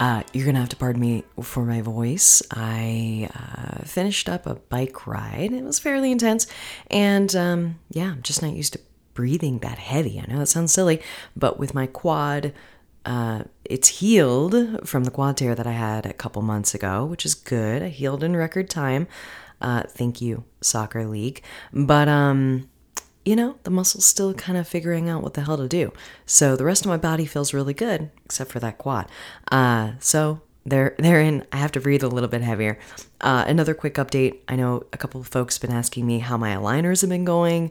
Uh, you're gonna have to pardon me for my voice. I uh, finished up a bike ride. It was fairly intense, and um, yeah, I'm just not used to breathing that heavy. I know that sounds silly, but with my quad, uh, it's healed from the quad tear that I had a couple months ago, which is good. I healed in record time. Uh, thank you, soccer league. But um, you know, the muscle's still kind of figuring out what the hell to do. So the rest of my body feels really good, except for that quad. Uh, so they're they're in. I have to breathe a little bit heavier. Uh, another quick update. I know a couple of folks have been asking me how my aligners have been going.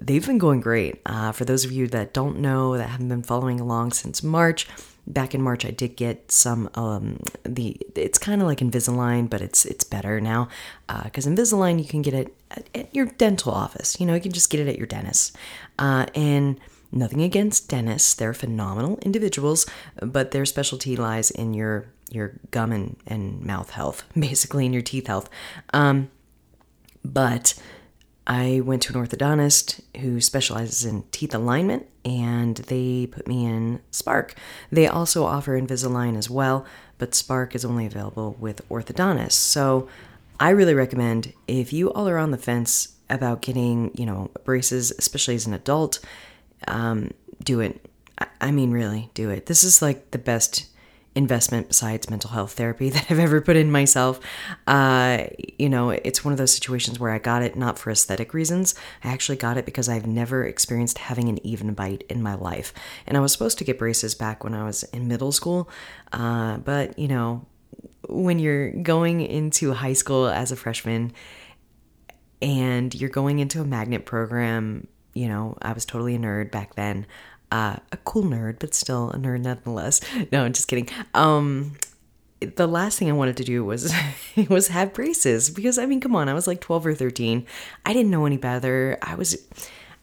They've been going great. Uh, for those of you that don't know, that haven't been following along since March, back in March I did get some um the it's kind of like Invisalign but it's it's better now because uh, Invisalign you can get it at, at, your dental office. You know you can just get it at your dentist. Uh, and nothing against dentists. They're phenomenal individuals but their specialty lies in your your gum and, and mouth health basically in your teeth health. Um, but I went to an orthodontist who specializes in teeth alignment and they put me in Spark. They also offer Invisalign as well, but Spark is only available with orthodontists. So I really recommend if you all are on the fence about getting, you know, braces, especially as an adult, um, do it. I mean, really, do it. This is like the best investment besides mental health therapy that I've ever put in myself. Uh, you know, it's one of those situations where I got it not for aesthetic reasons. I actually got it because I've never experienced having an even bite in my life. And I was supposed to get braces back when I was in middle school. Uh, but, you know, when you're going into high school as a freshman and you're going into a magnet program, you know, I was totally a nerd back then uh, a cool nerd, but still a nerd nonetheless. No, I'm just kidding. Um, the last thing I wanted to do was was have braces because I mean, come on, I was like 12 or 13. I didn't know any better. I was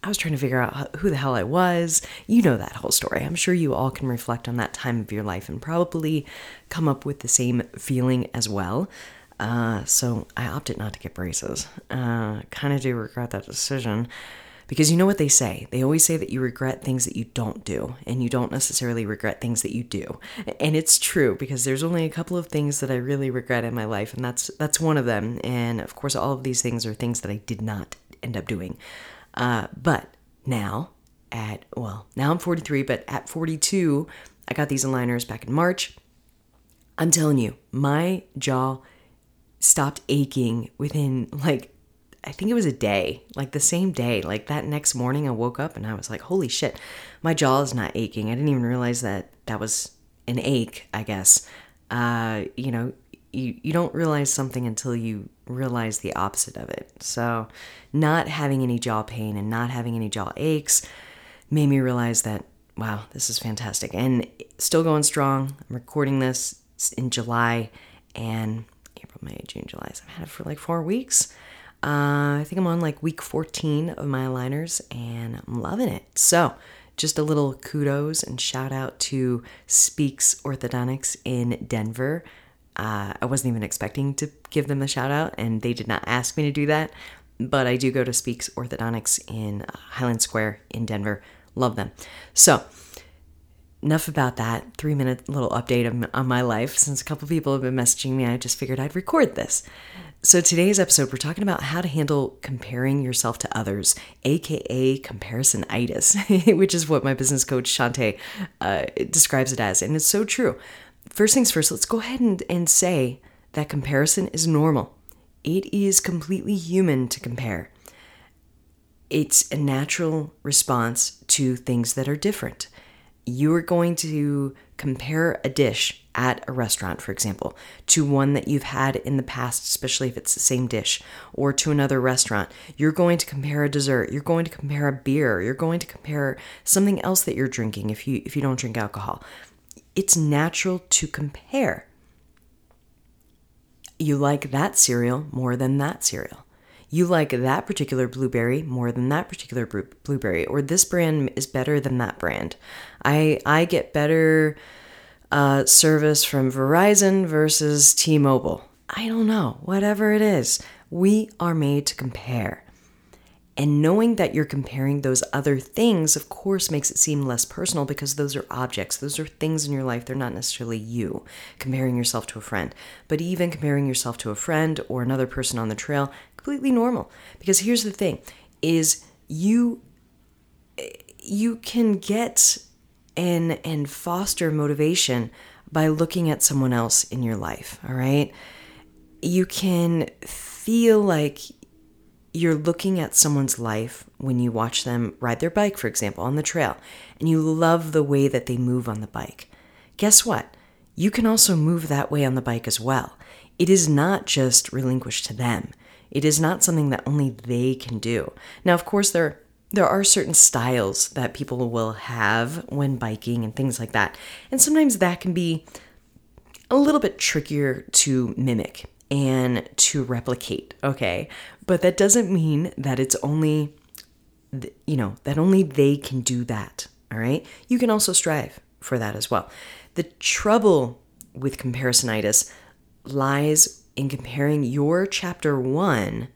I was trying to figure out who the hell I was. You know that whole story. I'm sure you all can reflect on that time of your life and probably come up with the same feeling as well. Uh, so I opted not to get braces. Uh, kind of do regret that decision. Because you know what they say? They always say that you regret things that you don't do, and you don't necessarily regret things that you do. And it's true because there's only a couple of things that I really regret in my life, and that's that's one of them. And of course, all of these things are things that I did not end up doing. Uh, but now, at well, now I'm 43, but at 42, I got these aligners back in March. I'm telling you, my jaw stopped aching within like I think it was a day, like the same day. Like that next morning, I woke up and I was like, holy shit, my jaw is not aching. I didn't even realize that that was an ache, I guess. Uh, you know, you, you don't realize something until you realize the opposite of it. So, not having any jaw pain and not having any jaw aches made me realize that, wow, this is fantastic. And still going strong. I'm recording this in July and April, May, June, July. So I've had it for like four weeks. Uh, I think I'm on like week 14 of my aligners and I'm loving it. So, just a little kudos and shout out to Speaks Orthodontics in Denver. Uh, I wasn't even expecting to give them a shout out, and they did not ask me to do that. But I do go to Speaks Orthodontics in uh, Highland Square in Denver. Love them. So, enough about that. Three minute little update on my life. Since a couple people have been messaging me, I just figured I'd record this. So, today's episode, we're talking about how to handle comparing yourself to others, aka comparisonitis, which is what my business coach Shante uh, describes it as. And it's so true. First things first, let's go ahead and, and say that comparison is normal. It is completely human to compare. It's a natural response to things that are different. You are going to compare a dish at a restaurant, for example, to one that you've had in the past, especially if it's the same dish, or to another restaurant. You're going to compare a dessert, you're going to compare a beer, you're going to compare something else that you're drinking if you if you don't drink alcohol. It's natural to compare. You like that cereal more than that cereal. You like that particular blueberry more than that particular blueberry, or this brand is better than that brand. I I get better uh, service from Verizon versus T-Mobile. I don't know, whatever it is. We are made to compare. And knowing that you're comparing those other things, of course, makes it seem less personal because those are objects. Those are things in your life. They're not necessarily you comparing yourself to a friend. But even comparing yourself to a friend or another person on the trail, completely normal. Because here's the thing is you you can get and and foster motivation by looking at someone else in your life, all right? You can feel like you're looking at someone's life when you watch them ride their bike, for example, on the trail, and you love the way that they move on the bike. Guess what? You can also move that way on the bike as well. It is not just relinquished to them. It is not something that only they can do. Now, of course, there there are certain styles that people will have when biking and things like that. And sometimes that can be a little bit trickier to mimic and to replicate, okay? But that doesn't mean that it's only, you know, that only they can do that, all right? You can also strive for that as well. The trouble with comparisonitis lies in comparing your chapter one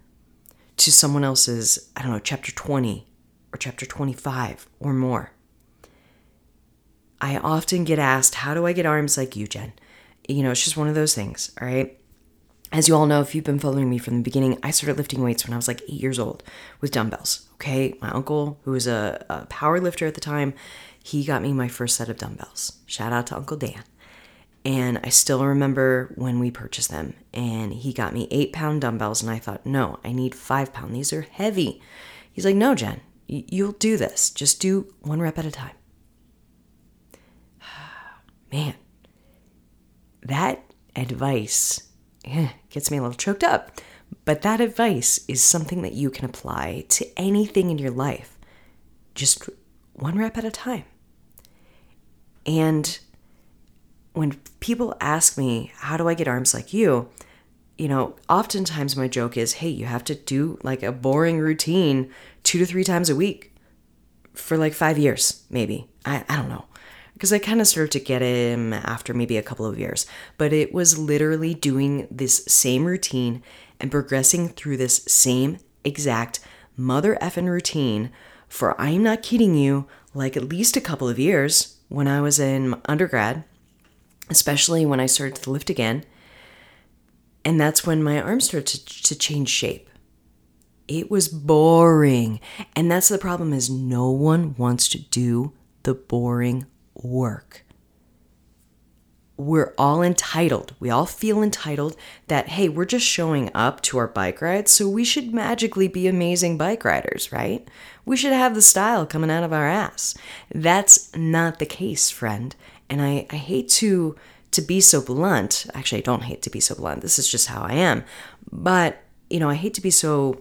to someone else's, I don't know, chapter 20 or chapter 25 or more. I often get asked, How do I get arms like you, Jen? You know, it's just one of those things, all right? As you all know, if you've been following me from the beginning, I started lifting weights when I was like eight years old with dumbbells. Okay, my uncle, who was a, a power lifter at the time, he got me my first set of dumbbells. Shout out to Uncle Dan. And I still remember when we purchased them, and he got me eight pound dumbbells, and I thought, no, I need five pound. These are heavy. He's like, no, Jen, you'll do this. Just do one rep at a time. Man, that advice eh, gets me a little choked up. But that advice is something that you can apply to anything in your life, just one rep at a time. And when people ask me, How do I get arms like you? You know, oftentimes my joke is, Hey, you have to do like a boring routine two to three times a week for like five years, maybe. I, I don't know because I kind of started to get him after maybe a couple of years. But it was literally doing this same routine and progressing through this same exact mother effing routine for I'm not kidding you, like at least a couple of years when I was in undergrad, especially when I started to lift again. And that's when my arms started to, to change shape. It was boring. And that's the problem is no one wants to do the boring work. We're all entitled. We all feel entitled that, hey, we're just showing up to our bike rides, so we should magically be amazing bike riders, right? We should have the style coming out of our ass. That's not the case, friend. And I, I hate to to be so blunt. Actually, I don't hate to be so blunt. This is just how I am. But, you know, I hate to be so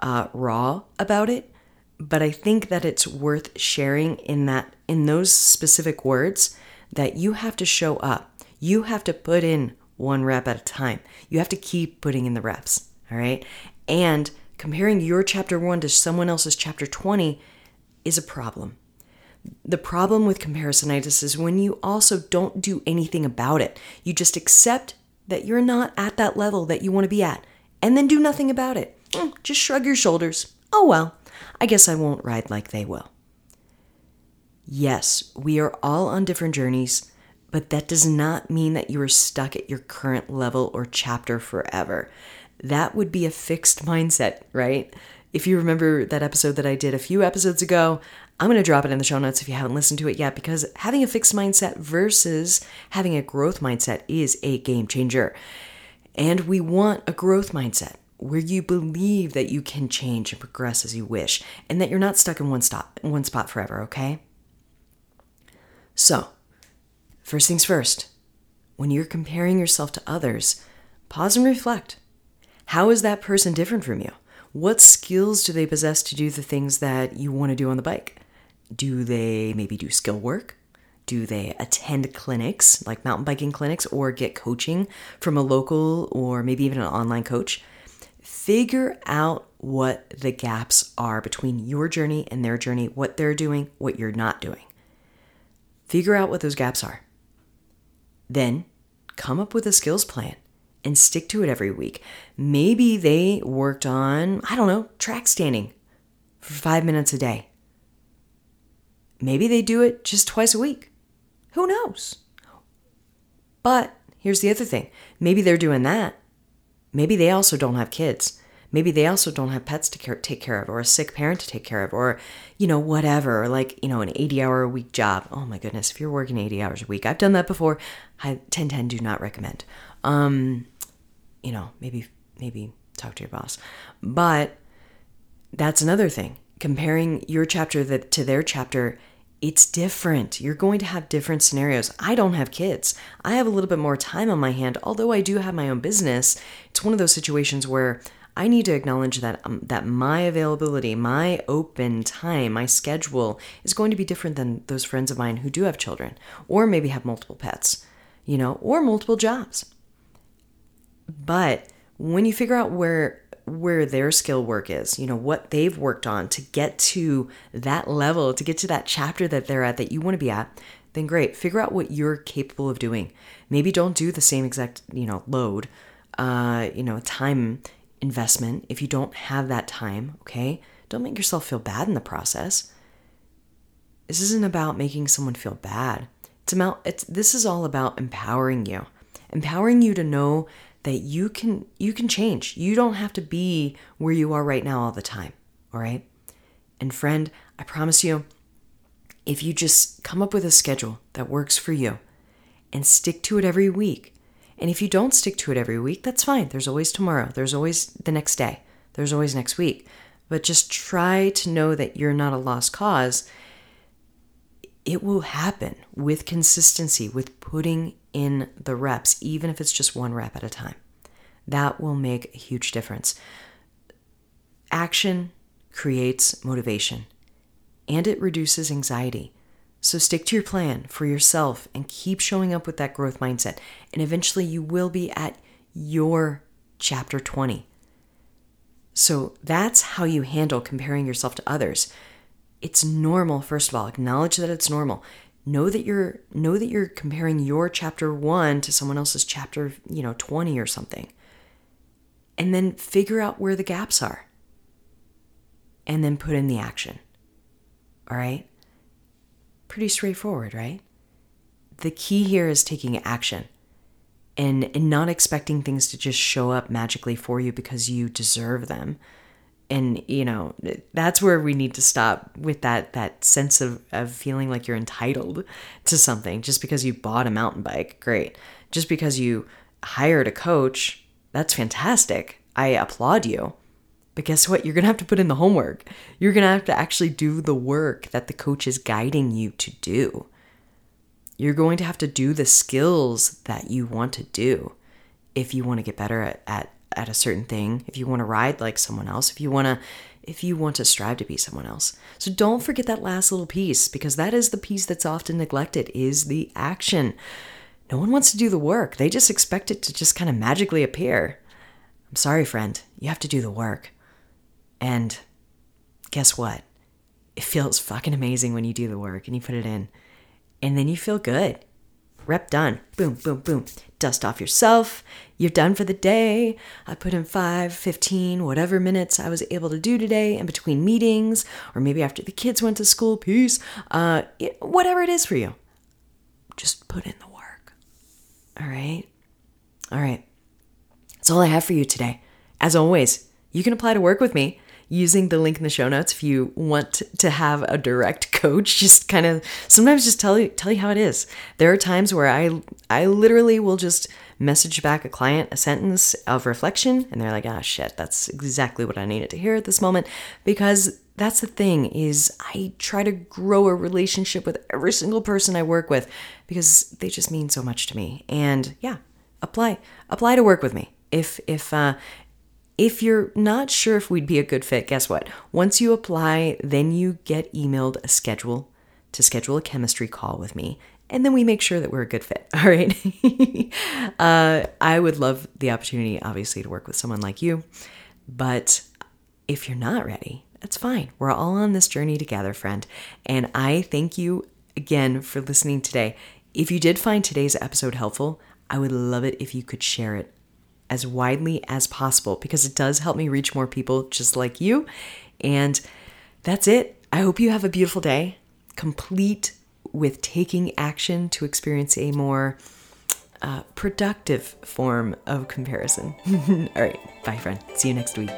uh, raw about it but I think that it's worth sharing in that in those specific words that you have to show up. You have to put in one rep at a time. You have to keep putting in the reps, all right? And comparing your chapter 1 to someone else's chapter 20 is a problem. The problem with comparisonitis is when you also don't do anything about it. You just accept that you're not at that level that you want to be at and then do nothing about it. Mm, just shrug your shoulders. Oh well. I guess I won't ride like they will. Yes, we are all on different journeys, but that does not mean that you are stuck at your current level or chapter forever. That would be a fixed mindset, right? If you remember that episode that I did a few episodes ago, I'm going to drop it in the show notes if you haven't listened to it yet because having a fixed mindset versus having a growth mindset is a game changer. And we want a growth mindset where you believe that you can change and progress as you wish and that you're not stuck in one spot one spot forever, okay? So, first things first, when you're comparing yourself to others, pause and reflect. How is that person different from you? What skills do they possess to do the things that you want to do on the bike? Do they maybe do skill work? Do they attend clinics like mountain biking clinics or get coaching from a local or maybe even an online coach? Figure out what the gaps are between your journey and their journey, what they're doing, what you're not doing. Figure out what those gaps are. Then come up with a skills plan and stick to it every week. Maybe they worked on, I don't know, track standing for five minutes a day. Maybe they do it just twice a week. Who knows? But here's the other thing maybe they're doing that. Maybe they also don't have kids. Maybe they also don't have pets to care, take care of, or a sick parent to take care of, or, you know, whatever, like, you know, an 80 hour a week job. Oh my goodness, if you're working 80 hours a week, I've done that before. I 1010 do not recommend. Um, you know, maybe, maybe talk to your boss. But that's another thing. Comparing your chapter that, to their chapter it's different. You're going to have different scenarios. I don't have kids. I have a little bit more time on my hand, although I do have my own business. It's one of those situations where I need to acknowledge that um, that my availability, my open time, my schedule is going to be different than those friends of mine who do have children or maybe have multiple pets, you know, or multiple jobs. But when you figure out where where their skill work is, you know, what they've worked on to get to that level, to get to that chapter that they're at that you want to be at, then great. Figure out what you're capable of doing. Maybe don't do the same exact, you know, load, uh, you know, time investment if you don't have that time, okay? Don't make yourself feel bad in the process. This isn't about making someone feel bad. It's about it's this is all about empowering you. Empowering you to know that you can you can change. You don't have to be where you are right now all the time, all right? And friend, I promise you if you just come up with a schedule that works for you and stick to it every week. And if you don't stick to it every week, that's fine. There's always tomorrow. There's always the next day. There's always next week. But just try to know that you're not a lost cause. It will happen with consistency, with putting in the reps, even if it's just one rep at a time. That will make a huge difference. Action creates motivation and it reduces anxiety. So stick to your plan for yourself and keep showing up with that growth mindset. And eventually you will be at your chapter 20. So that's how you handle comparing yourself to others. It's normal, first of all, acknowledge that it's normal know that you're know that you're comparing your chapter 1 to someone else's chapter you know 20 or something. And then figure out where the gaps are. And then put in the action. All right? Pretty straightforward right? The key here is taking action and, and not expecting things to just show up magically for you because you deserve them and you know that's where we need to stop with that that sense of, of feeling like you're entitled to something. Just because you bought a mountain bike great. Just because you hired a coach that's fantastic. I applaud you. But guess what? You're gonna have to put in the homework. You're gonna have to actually do the work that the coach is guiding you to do. You're going to have to do the skills that you want to do if you want to get better at, at at a certain thing, if you want to ride like someone else, if you want to if you want to strive to be someone else. So don't forget that last little piece because that is the piece that's often neglected is the action. No one wants to do the work. They just expect it to just kind of magically appear. I'm sorry, friend. You have to do the work. And guess what? It feels fucking amazing when you do the work and you put it in. And then you feel good. Rep done. Boom, boom, boom. Dust off yourself. You're done for the day. I put in five, 15, whatever minutes I was able to do today in between meetings, or maybe after the kids went to school, peace. Uh, whatever it is for you. Just put in the work. All right? All right. That's all I have for you today. As always, you can apply to work with me using the link in the show notes if you want to have a direct coach just kind of sometimes just tell you tell you how it is. There are times where i i literally will just message back a client a sentence of reflection and they're like ah shit that's exactly what i needed to hear at this moment. Because that's the thing is i try to grow a relationship with every single person i work with because they just mean so much to me. And yeah apply apply to work with me. If if uh, if you're not sure if we'd be a good fit, guess what? Once you apply, then you get emailed a schedule to schedule a chemistry call with me. And then we make sure that we're a good fit. All right. uh, I would love the opportunity, obviously, to work with someone like you. But If you're not ready, that's fine. We're all on this journey together, friend. And I thank you again for listening today. If you did find today's episode helpful, I would love it if you could share it as widely as possible because it does help me reach more people just like you. And that's it. I hope you have a beautiful day, complete with taking action to experience a more uh, productive form of comparison. All right. Bye, friend. See you next week.